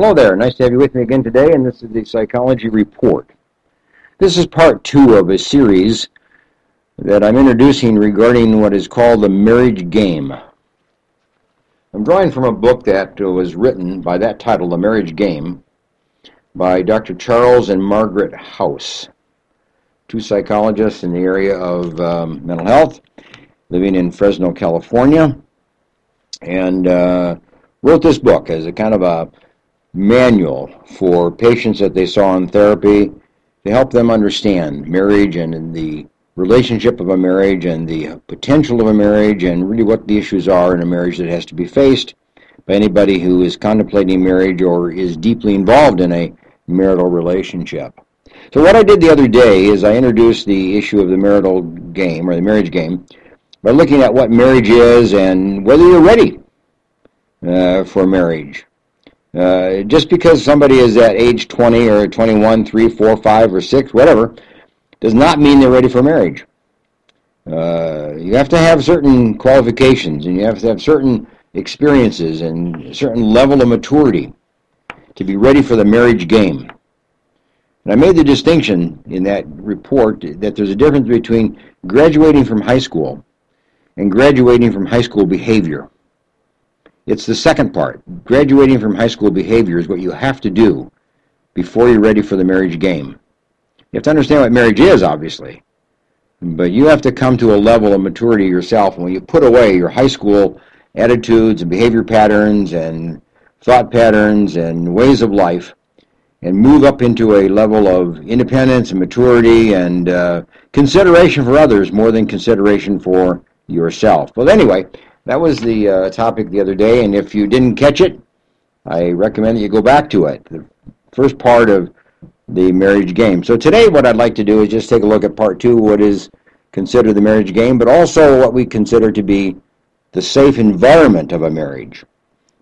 Hello there. Nice to have you with me again today, and this is the Psychology Report. This is part two of a series that I'm introducing regarding what is called the marriage game. I'm drawing from a book that was written by that title, The Marriage Game, by Dr. Charles and Margaret House, two psychologists in the area of um, mental health, living in Fresno, California, and uh, wrote this book as a kind of a manual for patients that they saw in therapy to help them understand marriage and the relationship of a marriage and the potential of a marriage and really what the issues are in a marriage that has to be faced by anybody who is contemplating marriage or is deeply involved in a marital relationship. So what I did the other day is I introduced the issue of the marital game or the marriage game by looking at what marriage is and whether you're ready uh, for marriage. Uh, just because somebody is at age 20 or 21, 3, 4, 5, or 6, whatever, does not mean they're ready for marriage. Uh, you have to have certain qualifications and you have to have certain experiences and a certain level of maturity to be ready for the marriage game. And I made the distinction in that report that there's a difference between graduating from high school and graduating from high school behavior. It's the second part. Graduating from high school behavior is what you have to do before you're ready for the marriage game. You have to understand what marriage is, obviously. But you have to come to a level of maturity yourself. And when you put away your high school attitudes and behavior patterns and thought patterns and ways of life and move up into a level of independence and maturity and uh, consideration for others more than consideration for yourself. Well, anyway, that was the uh, topic the other day, and if you didn't catch it, I recommend that you go back to it. The first part of the marriage game. So today, what I'd like to do is just take a look at part two, what is considered the marriage game, but also what we consider to be the safe environment of a marriage.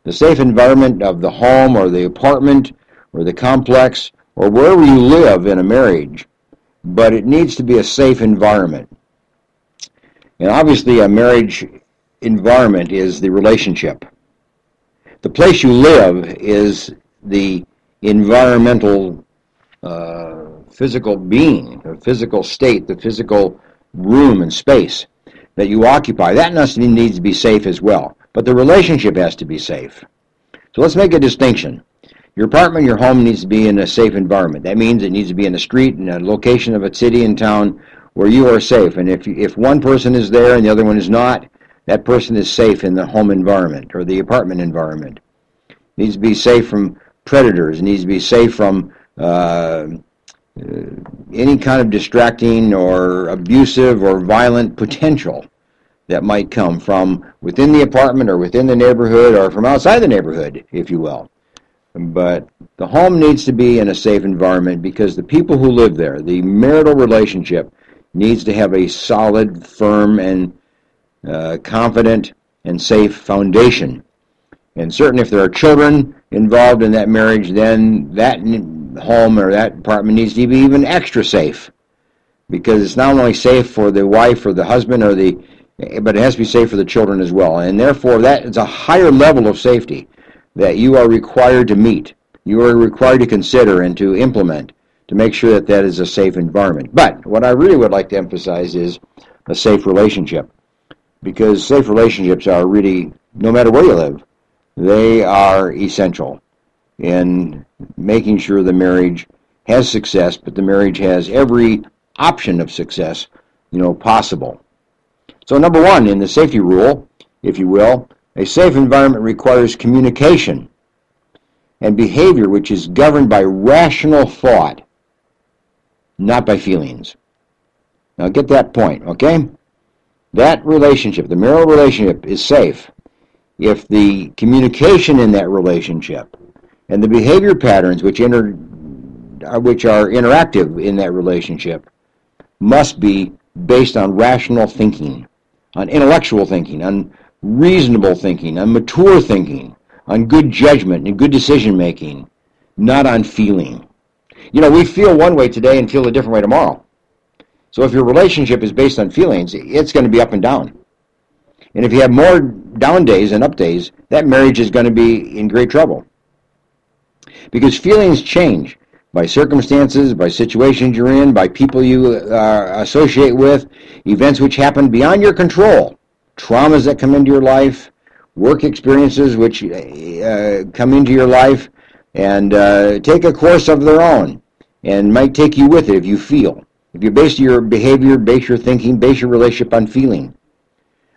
The safe environment of the home or the apartment or the complex or wherever you live in a marriage, but it needs to be a safe environment. And obviously, a marriage environment is the relationship. The place you live is the environmental uh, physical being, the physical state, the physical room and space that you occupy. That needs to be safe as well. But the relationship has to be safe. So let's make a distinction. Your apartment, your home needs to be in a safe environment. That means it needs to be in a street, in a location of a city and town where you are safe. And if, if one person is there and the other one is not, that person is safe in the home environment or the apartment environment. Needs to be safe from predators. Needs to be safe from uh, any kind of distracting or abusive or violent potential that might come from within the apartment or within the neighborhood or from outside the neighborhood, if you will. But the home needs to be in a safe environment because the people who live there, the marital relationship, needs to have a solid, firm, and uh, confident and safe foundation. And certainly, if there are children involved in that marriage, then that home or that apartment needs to be even extra safe. Because it's not only safe for the wife or the husband or the but it has to be safe for the children as well. And therefore that is a higher level of safety that you are required to meet. You are required to consider and to implement to make sure that that is a safe environment. But what i really would like to emphasize is a safe relationship because safe relationships are really no matter where you live they are essential in making sure the marriage has success, but the marriage has every option of success, you know, possible. So number one, in the safety rule, if you will, a safe environment requires communication and behavior which is governed by rational thought, not by feelings. Now get that point, okay? That relationship, the marital relationship, is safe if the communication in that relationship and the behavior patterns which inter, uh, which are interactive in that relationship must be based on rational thinking, on intellectual thinking, on reasonable thinking, on mature thinking, on good judgment and good decision making, not on feeling. You know, we feel one way today and feel a different way tomorrow. So if your relationship is based on feelings, it's going to be up and down. And if you have more down days and up days, that marriage is going to be in great trouble. Because feelings change by circumstances, by situations you're in, by people you uh, associate with, events which happen beyond your control, traumas that come into your life, work experiences which uh, come into your life and uh, take a course of their own and might take you with it if you feel. If you base your behavior, base your thinking, base your relationship on feeling.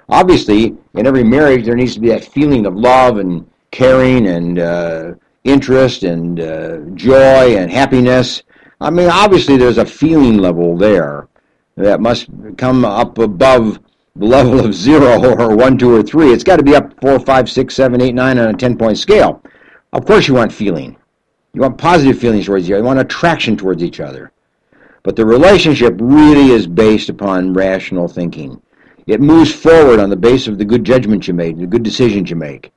Obviously, in every marriage, there needs to be that feeling of love and caring and uh, interest and uh, joy and happiness. I mean, obviously, there's a feeling level there that must come up above the level of zero or one, two, or three. It's got to be up four, five, six, seven, eight, nine on a 10 point scale. Of course, you want feeling. You want positive feelings towards each other. You want attraction towards each other. But the relationship really is based upon rational thinking. It moves forward on the basis of the good judgments you made, the good decisions you make.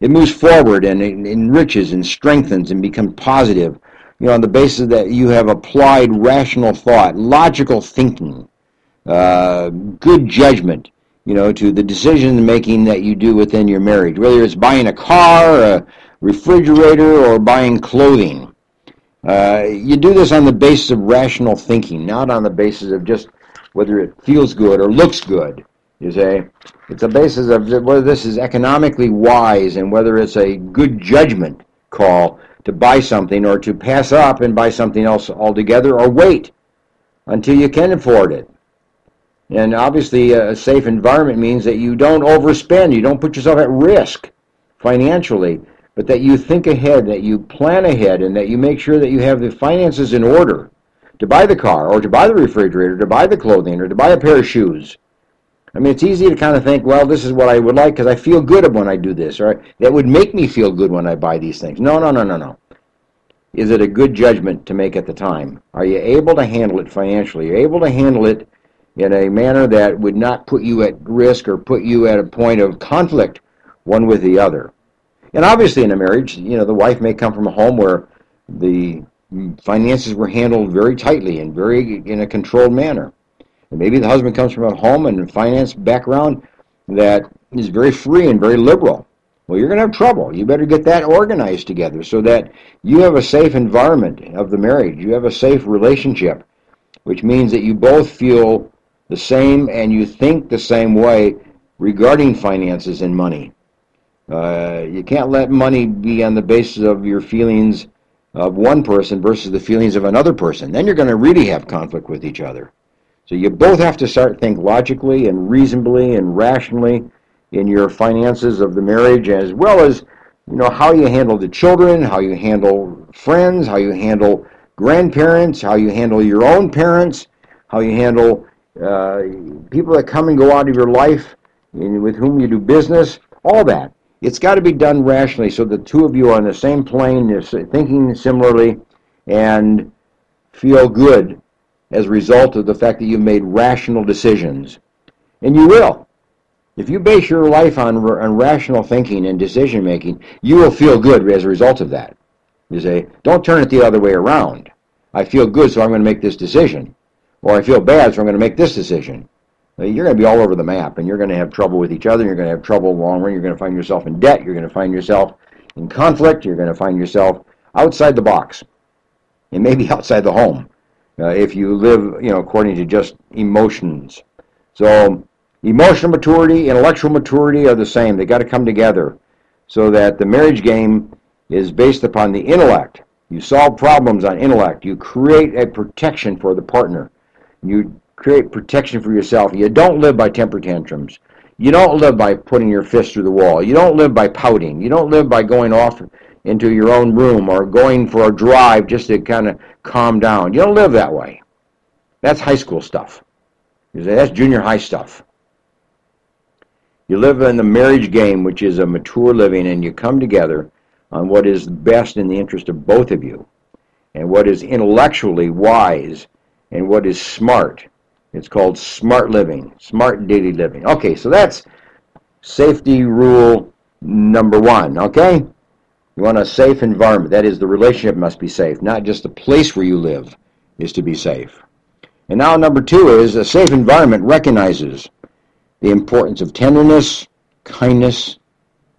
It moves forward and enriches and strengthens and becomes positive, you know, on the basis that you have applied rational thought, logical thinking, uh, good judgment, you know, to the decision making that you do within your marriage, whether it's buying a car, a refrigerator, or buying clothing. Uh, you do this on the basis of rational thinking, not on the basis of just whether it feels good or looks good. You say it's a basis of whether this is economically wise and whether it's a good judgment call to buy something or to pass up and buy something else altogether or wait until you can afford it. And obviously, a safe environment means that you don't overspend, you don't put yourself at risk financially, but that you think ahead, that you plan ahead, and that you make sure that you have the finances in order to buy the car or to buy the refrigerator, to buy the clothing, or to buy a pair of shoes. I mean, it's easy to kind of think, well, this is what I would like because I feel good when I do this, or that would make me feel good when I buy these things. No, no, no, no, no. Is it a good judgment to make at the time? Are you able to handle it financially? Are you able to handle it in a manner that would not put you at risk or put you at a point of conflict one with the other? And obviously, in a marriage, you know, the wife may come from a home where the finances were handled very tightly and very in a controlled manner. And maybe the husband comes from a home and finance background that is very free and very liberal. Well, you're going to have trouble. You better get that organized together so that you have a safe environment of the marriage. You have a safe relationship, which means that you both feel the same and you think the same way regarding finances and money. Uh, you can't let money be on the basis of your feelings of one person versus the feelings of another person. Then you're going to really have conflict with each other. So you both have to start think logically and reasonably and rationally in your finances of the marriage as well as you know how you handle the children, how you handle friends, how you handle grandparents, how you handle your own parents, how you handle uh, people that come and go out of your life and with whom you do business, all that. It's got to be done rationally so the two of you are on the same plane, you're thinking similarly, and feel good as a result of the fact that you made rational decisions. And you will. If you base your life on, on rational thinking and decision making, you will feel good as a result of that. You say, don't turn it the other way around. I feel good, so I'm going to make this decision. Or I feel bad, so I'm going to make this decision. You're going to be all over the map, and you're going to have trouble with each other. You're going to have trouble long run. You're going to find yourself in debt. You're going to find yourself in conflict. You're going to find yourself outside the box, and maybe outside the home uh, if you live, you know, according to just emotions. So emotional maturity, intellectual maturity are the same. They got to come together so that the marriage game is based upon the intellect. You solve problems on intellect. You create a protection for the partner. You create protection for yourself. You don't live by temper tantrums. You don't live by putting your fist through the wall. You don't live by pouting. You don't live by going off into your own room or going for a drive just to kind of calm down. You don't live that way. That's high school stuff. That's junior high stuff. You live in the marriage game, which is a mature living, and you come together on what is best in the interest of both of you, and what is intellectually wise, and what is smart. It's called smart living, smart daily living. Okay, so that's safety rule number one. Okay? You want a safe environment. That is, the relationship must be safe, not just the place where you live is to be safe. And now, number two is a safe environment recognizes the importance of tenderness, kindness,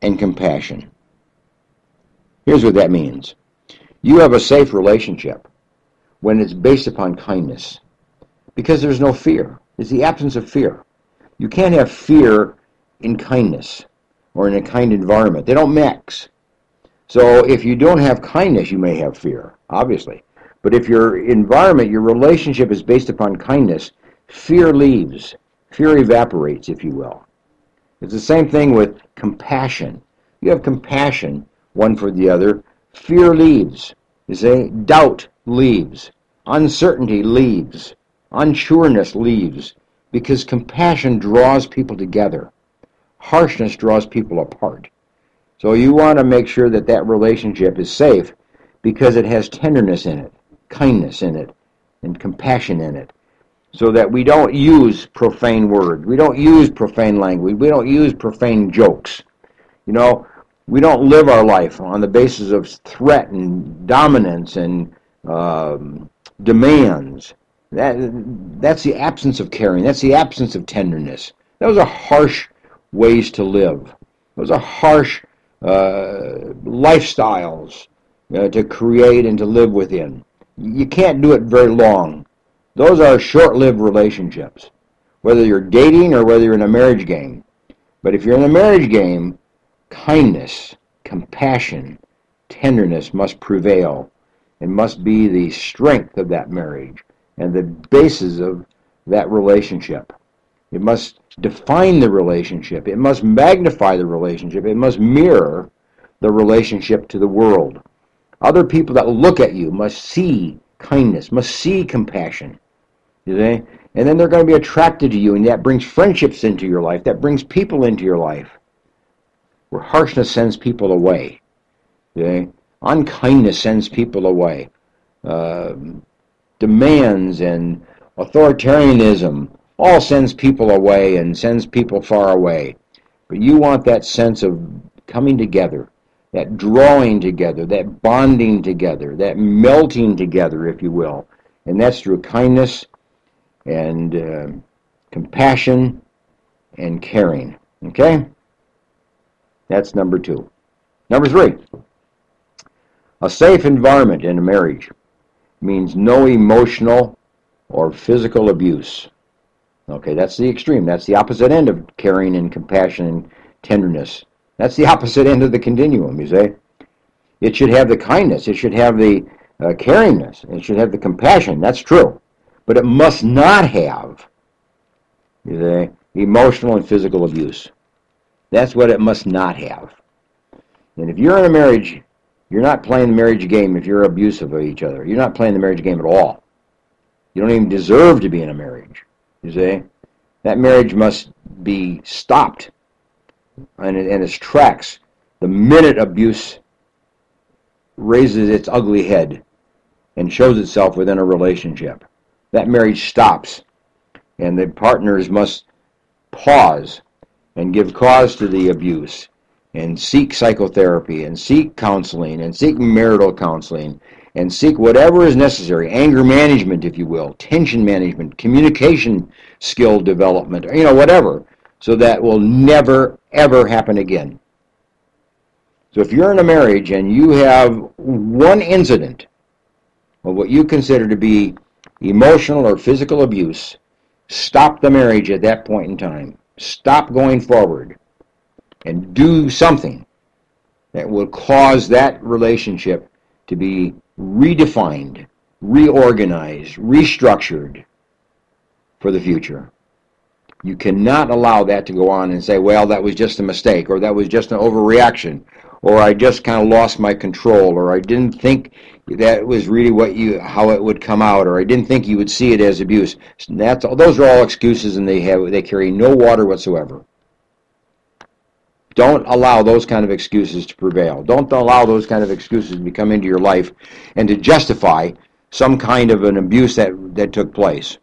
and compassion. Here's what that means You have a safe relationship when it's based upon kindness because there's no fear. It's the absence of fear. You can't have fear in kindness or in a kind environment. They don't mix. So if you don't have kindness, you may have fear, obviously. But if your environment, your relationship is based upon kindness, fear leaves. Fear evaporates, if you will. It's the same thing with compassion. You have compassion one for the other. Fear leaves. You say doubt leaves. Uncertainty leaves. Unsureness leaves. Because compassion draws people together. Harshness draws people apart. So you want to make sure that that relationship is safe because it has tenderness in it, kindness in it, and compassion in it. So that we don't use profane words. We don't use profane language. We don't use profane jokes. You know, we don't live our life on the basis of threat and dominance and um, demands. That, that's the absence of caring. That's the absence of tenderness. Those are harsh ways to live. Those are harsh uh, lifestyles uh, to create and to live within. You can't do it very long. Those are short-lived relationships, whether you're dating or whether you're in a marriage game. But if you're in a marriage game, kindness, compassion, tenderness must prevail and must be the strength of that marriage and the basis of that relationship. It must define the relationship. It must magnify the relationship. It must mirror the relationship to the world. Other people that look at you must see kindness, must see compassion. You see? And then they're going to be attracted to you, and that brings friendships into your life. That brings people into your life. Where harshness sends people away. You see? Unkindness sends people away. Uh, demands and authoritarianism all sends people away and sends people far away. But you want that sense of coming together, that drawing together, that bonding together, that melting together, if you will. And that's through kindness and uh, compassion and caring. Okay? That's number two. Number three, a safe environment in a marriage means no emotional or physical abuse. Okay, that's the extreme. That's the opposite end of caring and compassion and tenderness. That's the opposite end of the continuum, you say. It should have the kindness. It should have the uh, caringness. It should have the compassion. That's true. But it must not have, you say, emotional and physical abuse. That's what it must not have. And if you're in a marriage, you're not playing the marriage game if you're abusive of each other. You're not playing the marriage game at all. You don't even deserve to be in a marriage. You see? That marriage must be stopped in, in its tracks the minute abuse raises its ugly head and shows itself within a relationship. That marriage stops, and the partners must pause and give cause to the abuse and seek psychotherapy and seek counseling and seek marital counseling and seek whatever is necessary anger management if you will tension management communication skill development you know whatever so that will never ever happen again. So if you're in a marriage and you have one incident of what you consider to be emotional or physical abuse stop the marriage at that point in time. Stop going forward and do something that will cause that relationship to be redefined, reorganized, restructured for the future. You cannot allow that to go on and say, well, that was just a mistake, or that was just an overreaction, or I just kind of lost my control, or I didn't think that was really what you how it would come out, or I didn't think you would see it as abuse. That's those are all excuses, and they have they carry no water whatsoever. Don't allow those kind of excuses to prevail. Don't allow those kind of excuses to come into your life and to justify some kind of an abuse that, that took place.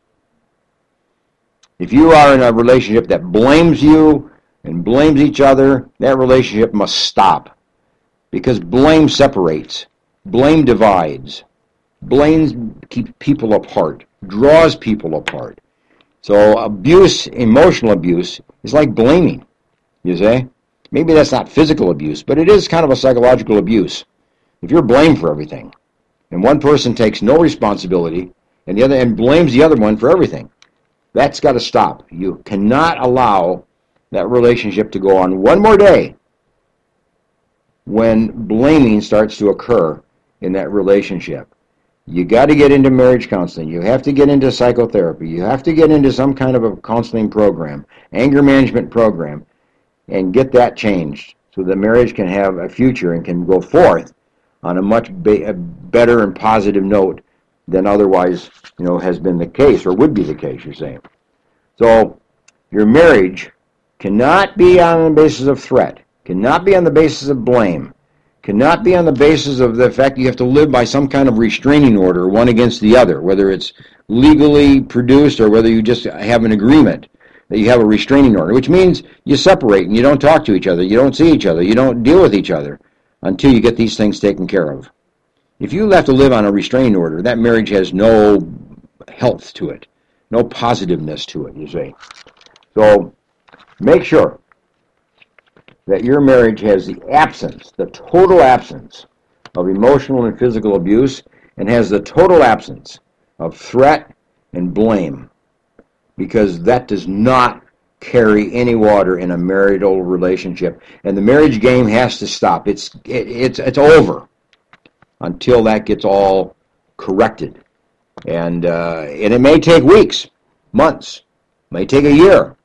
If you are in a relationship that blames you and blames each other, that relationship must stop. Because blame separates. Blame divides. Blame keeps people apart, draws people apart. So abuse, emotional abuse, is like blaming, you say? Maybe that's not physical abuse, but it is kind of a psychological abuse. If you're blamed for everything, and one person takes no responsibility and the other and blames the other one for everything. That's got to stop. You cannot allow that relationship to go on one more day when blaming starts to occur in that relationship. You got to get into marriage counseling. You have to get into psychotherapy. You have to get into some kind of a counseling program, anger management program, and get that changed so the marriage can have a future and can go forth on a much a better and positive note than otherwise, you know, has been the case or would be the case. You're saying. So your marriage cannot be on the basis of threat, cannot be on the basis of blame, cannot be on the basis of the fact you have to live by some kind of restraining order, one against the other, whether it's legally produced or whether you just have an agreement that you have a restraining order, which means you separate and you don't talk to each other, you don't see each other, you don't deal with each other until you get these things taken care of. If you have to live on a restraining order, that marriage has no health to it, no positiveness to it, you see. So make sure that your marriage has the absence, the total absence of emotional and physical abuse and has the total absence of threat and blame because that does not carry any water in a marital relationship. And the marriage game has to stop. It's it, it's it's over until that gets all corrected. And uh, and it may take weeks months may take a year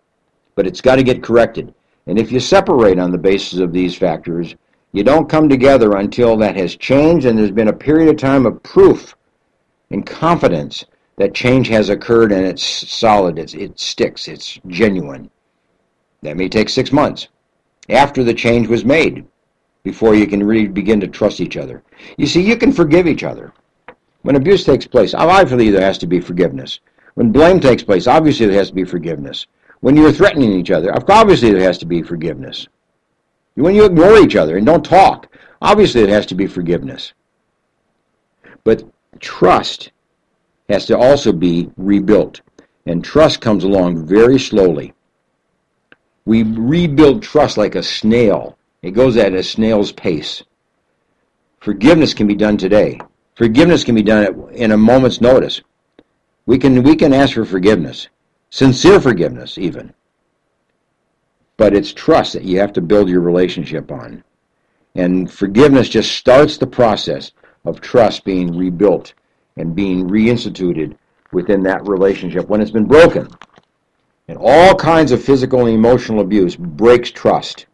but it's got to get corrected. And if you separate on the basis of these factors, you don't come together until that has changed and there's been a period of time of proof and confidence that change has occurred and it's solid, it's, it sticks, it's genuine. That may take six months after the change was made before you can really begin to trust each other. You see, you can forgive each other. When abuse takes place, obviously there has to be forgiveness. When blame takes place, obviously there has to be forgiveness. When you're threatening each other, obviously there has to be forgiveness. When you ignore each other and don't talk, obviously there has to be forgiveness. But trust has to also be rebuilt. And trust comes along very slowly. We rebuild trust like a snail. It goes at a snail's pace. Forgiveness can be done today. Forgiveness can be done in a moment's notice. We can, we can ask for forgiveness sincere forgiveness, even. But it's trust that you have to build your relationship on. And forgiveness just starts the process of trust being rebuilt and being reinstituted within that relationship when it's been broken. And all kinds of physical and emotional abuse breaks trust.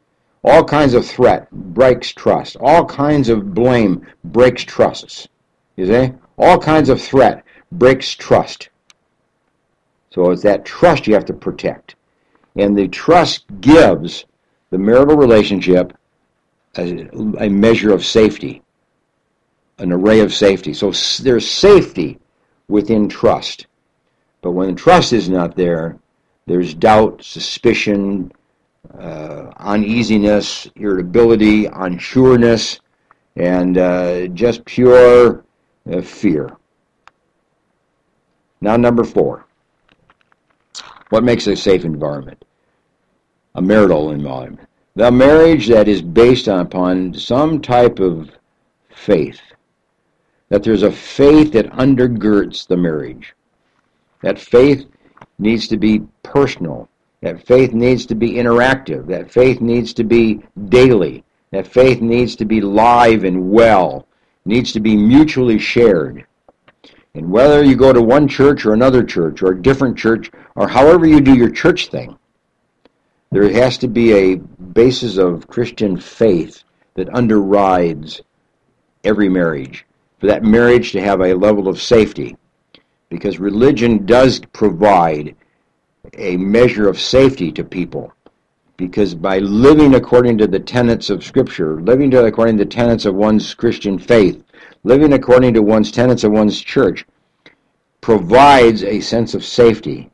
All kinds of threat breaks trust. All kinds of blame breaks trusts. You see? All kinds of threat breaks trust. So it's that trust you have to protect. And the trust gives the marital relationship a, a measure of safety, an array of safety. So there's safety within trust. But when trust is not there, there's doubt, suspicion, uh, uneasiness, irritability, unsureness, and uh, just pure uh, fear. Now, number four. What makes a safe environment? A marital environment. The marriage that is based upon some type of faith. That there's a faith that undergirds the marriage. That faith needs to be personal. That faith needs to be interactive. That faith needs to be daily. That faith needs to be live and well. Needs to be mutually shared. And whether you go to one church or another church or a different church or however you do your church thing, there has to be a basis of Christian faith that underrides every marriage. For that marriage to have a level of safety. Because religion does provide a measure of safety to people. Because by living according to the tenets of Scripture, living according to the tenets of one's Christian faith, living according to one's tenets of one's church provides a sense of safety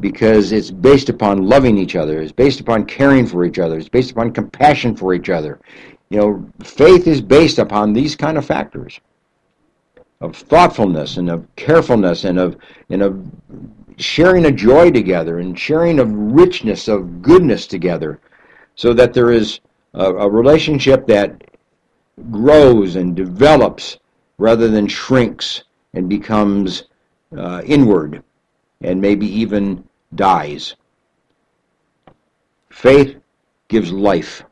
because it's based upon loving each other, it's based upon caring for each other, it's based upon compassion for each other. You know, faith is based upon these kind of factors of thoughtfulness and of carefulness and of and of sharing a joy together and sharing of richness of goodness together so that there is a, a relationship that grows and develops rather than shrinks and becomes uh, inward and maybe even dies. Faith gives life,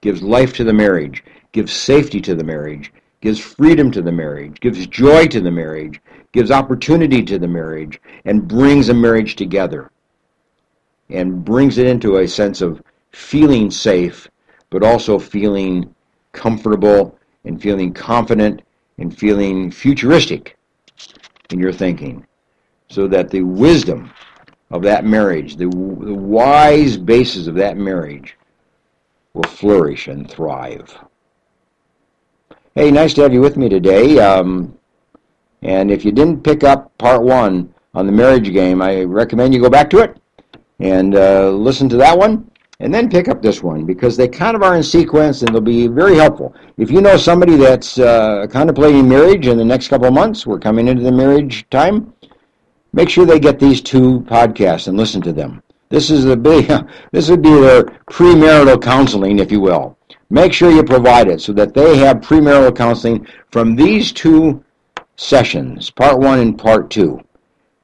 gives life to the marriage, gives safety to the marriage, gives freedom to the marriage, gives joy to the marriage, gives opportunity to the marriage, and brings a marriage together. And brings it into a sense of feeling safe, but also feeling comfortable and feeling confident and feeling futuristic in your thinking. So that the wisdom of that marriage, the, the wise basis of that marriage, will flourish and thrive. Hey, nice to have you with me today. Um, and if you didn't pick up part one on the marriage game, I recommend you go back to it and uh, listen to that one, and then pick up this one because they kind of are in sequence and they'll be very helpful. If you know somebody that's uh, contemplating marriage in the next couple of months, we're coming into the marriage time make sure they get these two podcasts and listen to them. This is the big, this would be their premarital counseling, if you will. Make sure you provide it so that they have premarital counseling from these two sessions, part one and part two.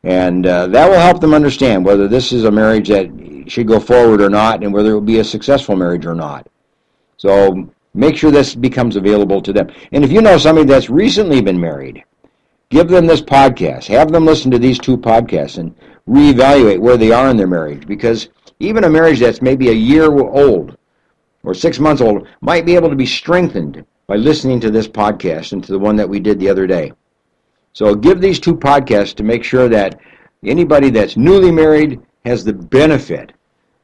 And uh, that will help them understand whether this is a marriage that should go forward or not and whether it will be a successful marriage or not. So make sure this becomes available to them. And if you know somebody that's recently been married, Give them this podcast. Have them listen to these two podcasts and reevaluate where they are in their marriage. Because even a marriage that's maybe a year old or six months old might be able to be strengthened by listening to this podcast and to the one that we did the other day. So give these two podcasts to make sure that anybody that's newly married has the benefit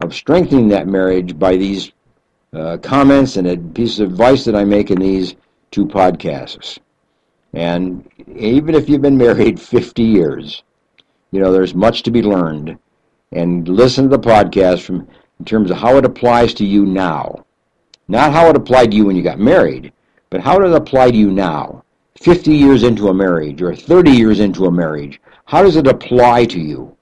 of strengthening that marriage by these uh, comments and a piece of advice that I make in these two podcasts. And even if you've been married 50 years, you know, there's much to be learned. And listen to the podcast from in terms of how it applies to you now. Not how it applied to you when you got married, but how does it apply to you now? 50 years into a marriage or 30 years into a marriage, how does it apply to you?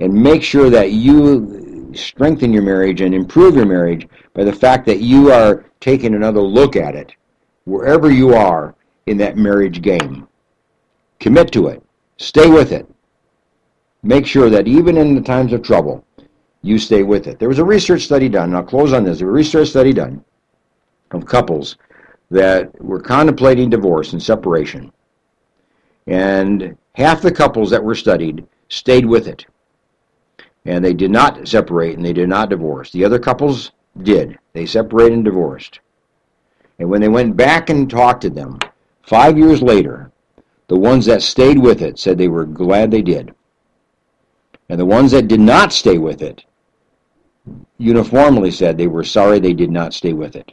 And make sure that you strengthen your marriage and improve your marriage by the fact that you are taking another look at it wherever you are in that marriage game. Commit to it. Stay with it. Make sure that even in the times of trouble, you stay with it. There was a research study done, and I'll close on this. There was a research study done of couples that were contemplating divorce and separation. And half the couples that were studied stayed with it. And they did not separate and they did not divorce. The other couples did. They separated and divorced. And when they went back and talked to them, Five years later, the ones that stayed with it said they were glad they did. And the ones that did not stay with it uniformly said they were sorry they did not stay with it.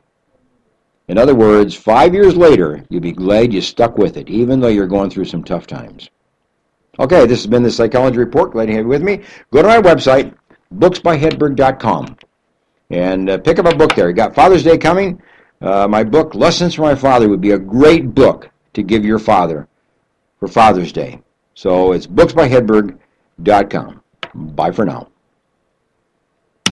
In other words, five years later, you'll be glad you stuck with it, even though you're going through some tough times. Okay, this has been the Psychology Report. Glad you with me. Go to my website, booksbyhedberg.com, and uh, pick up a book there. You got Father's Day coming. Uh, my book, Lessons from My Father, would be a great book to give your father for Father's Day. So it's booksbyhedberg.com. Bye for now.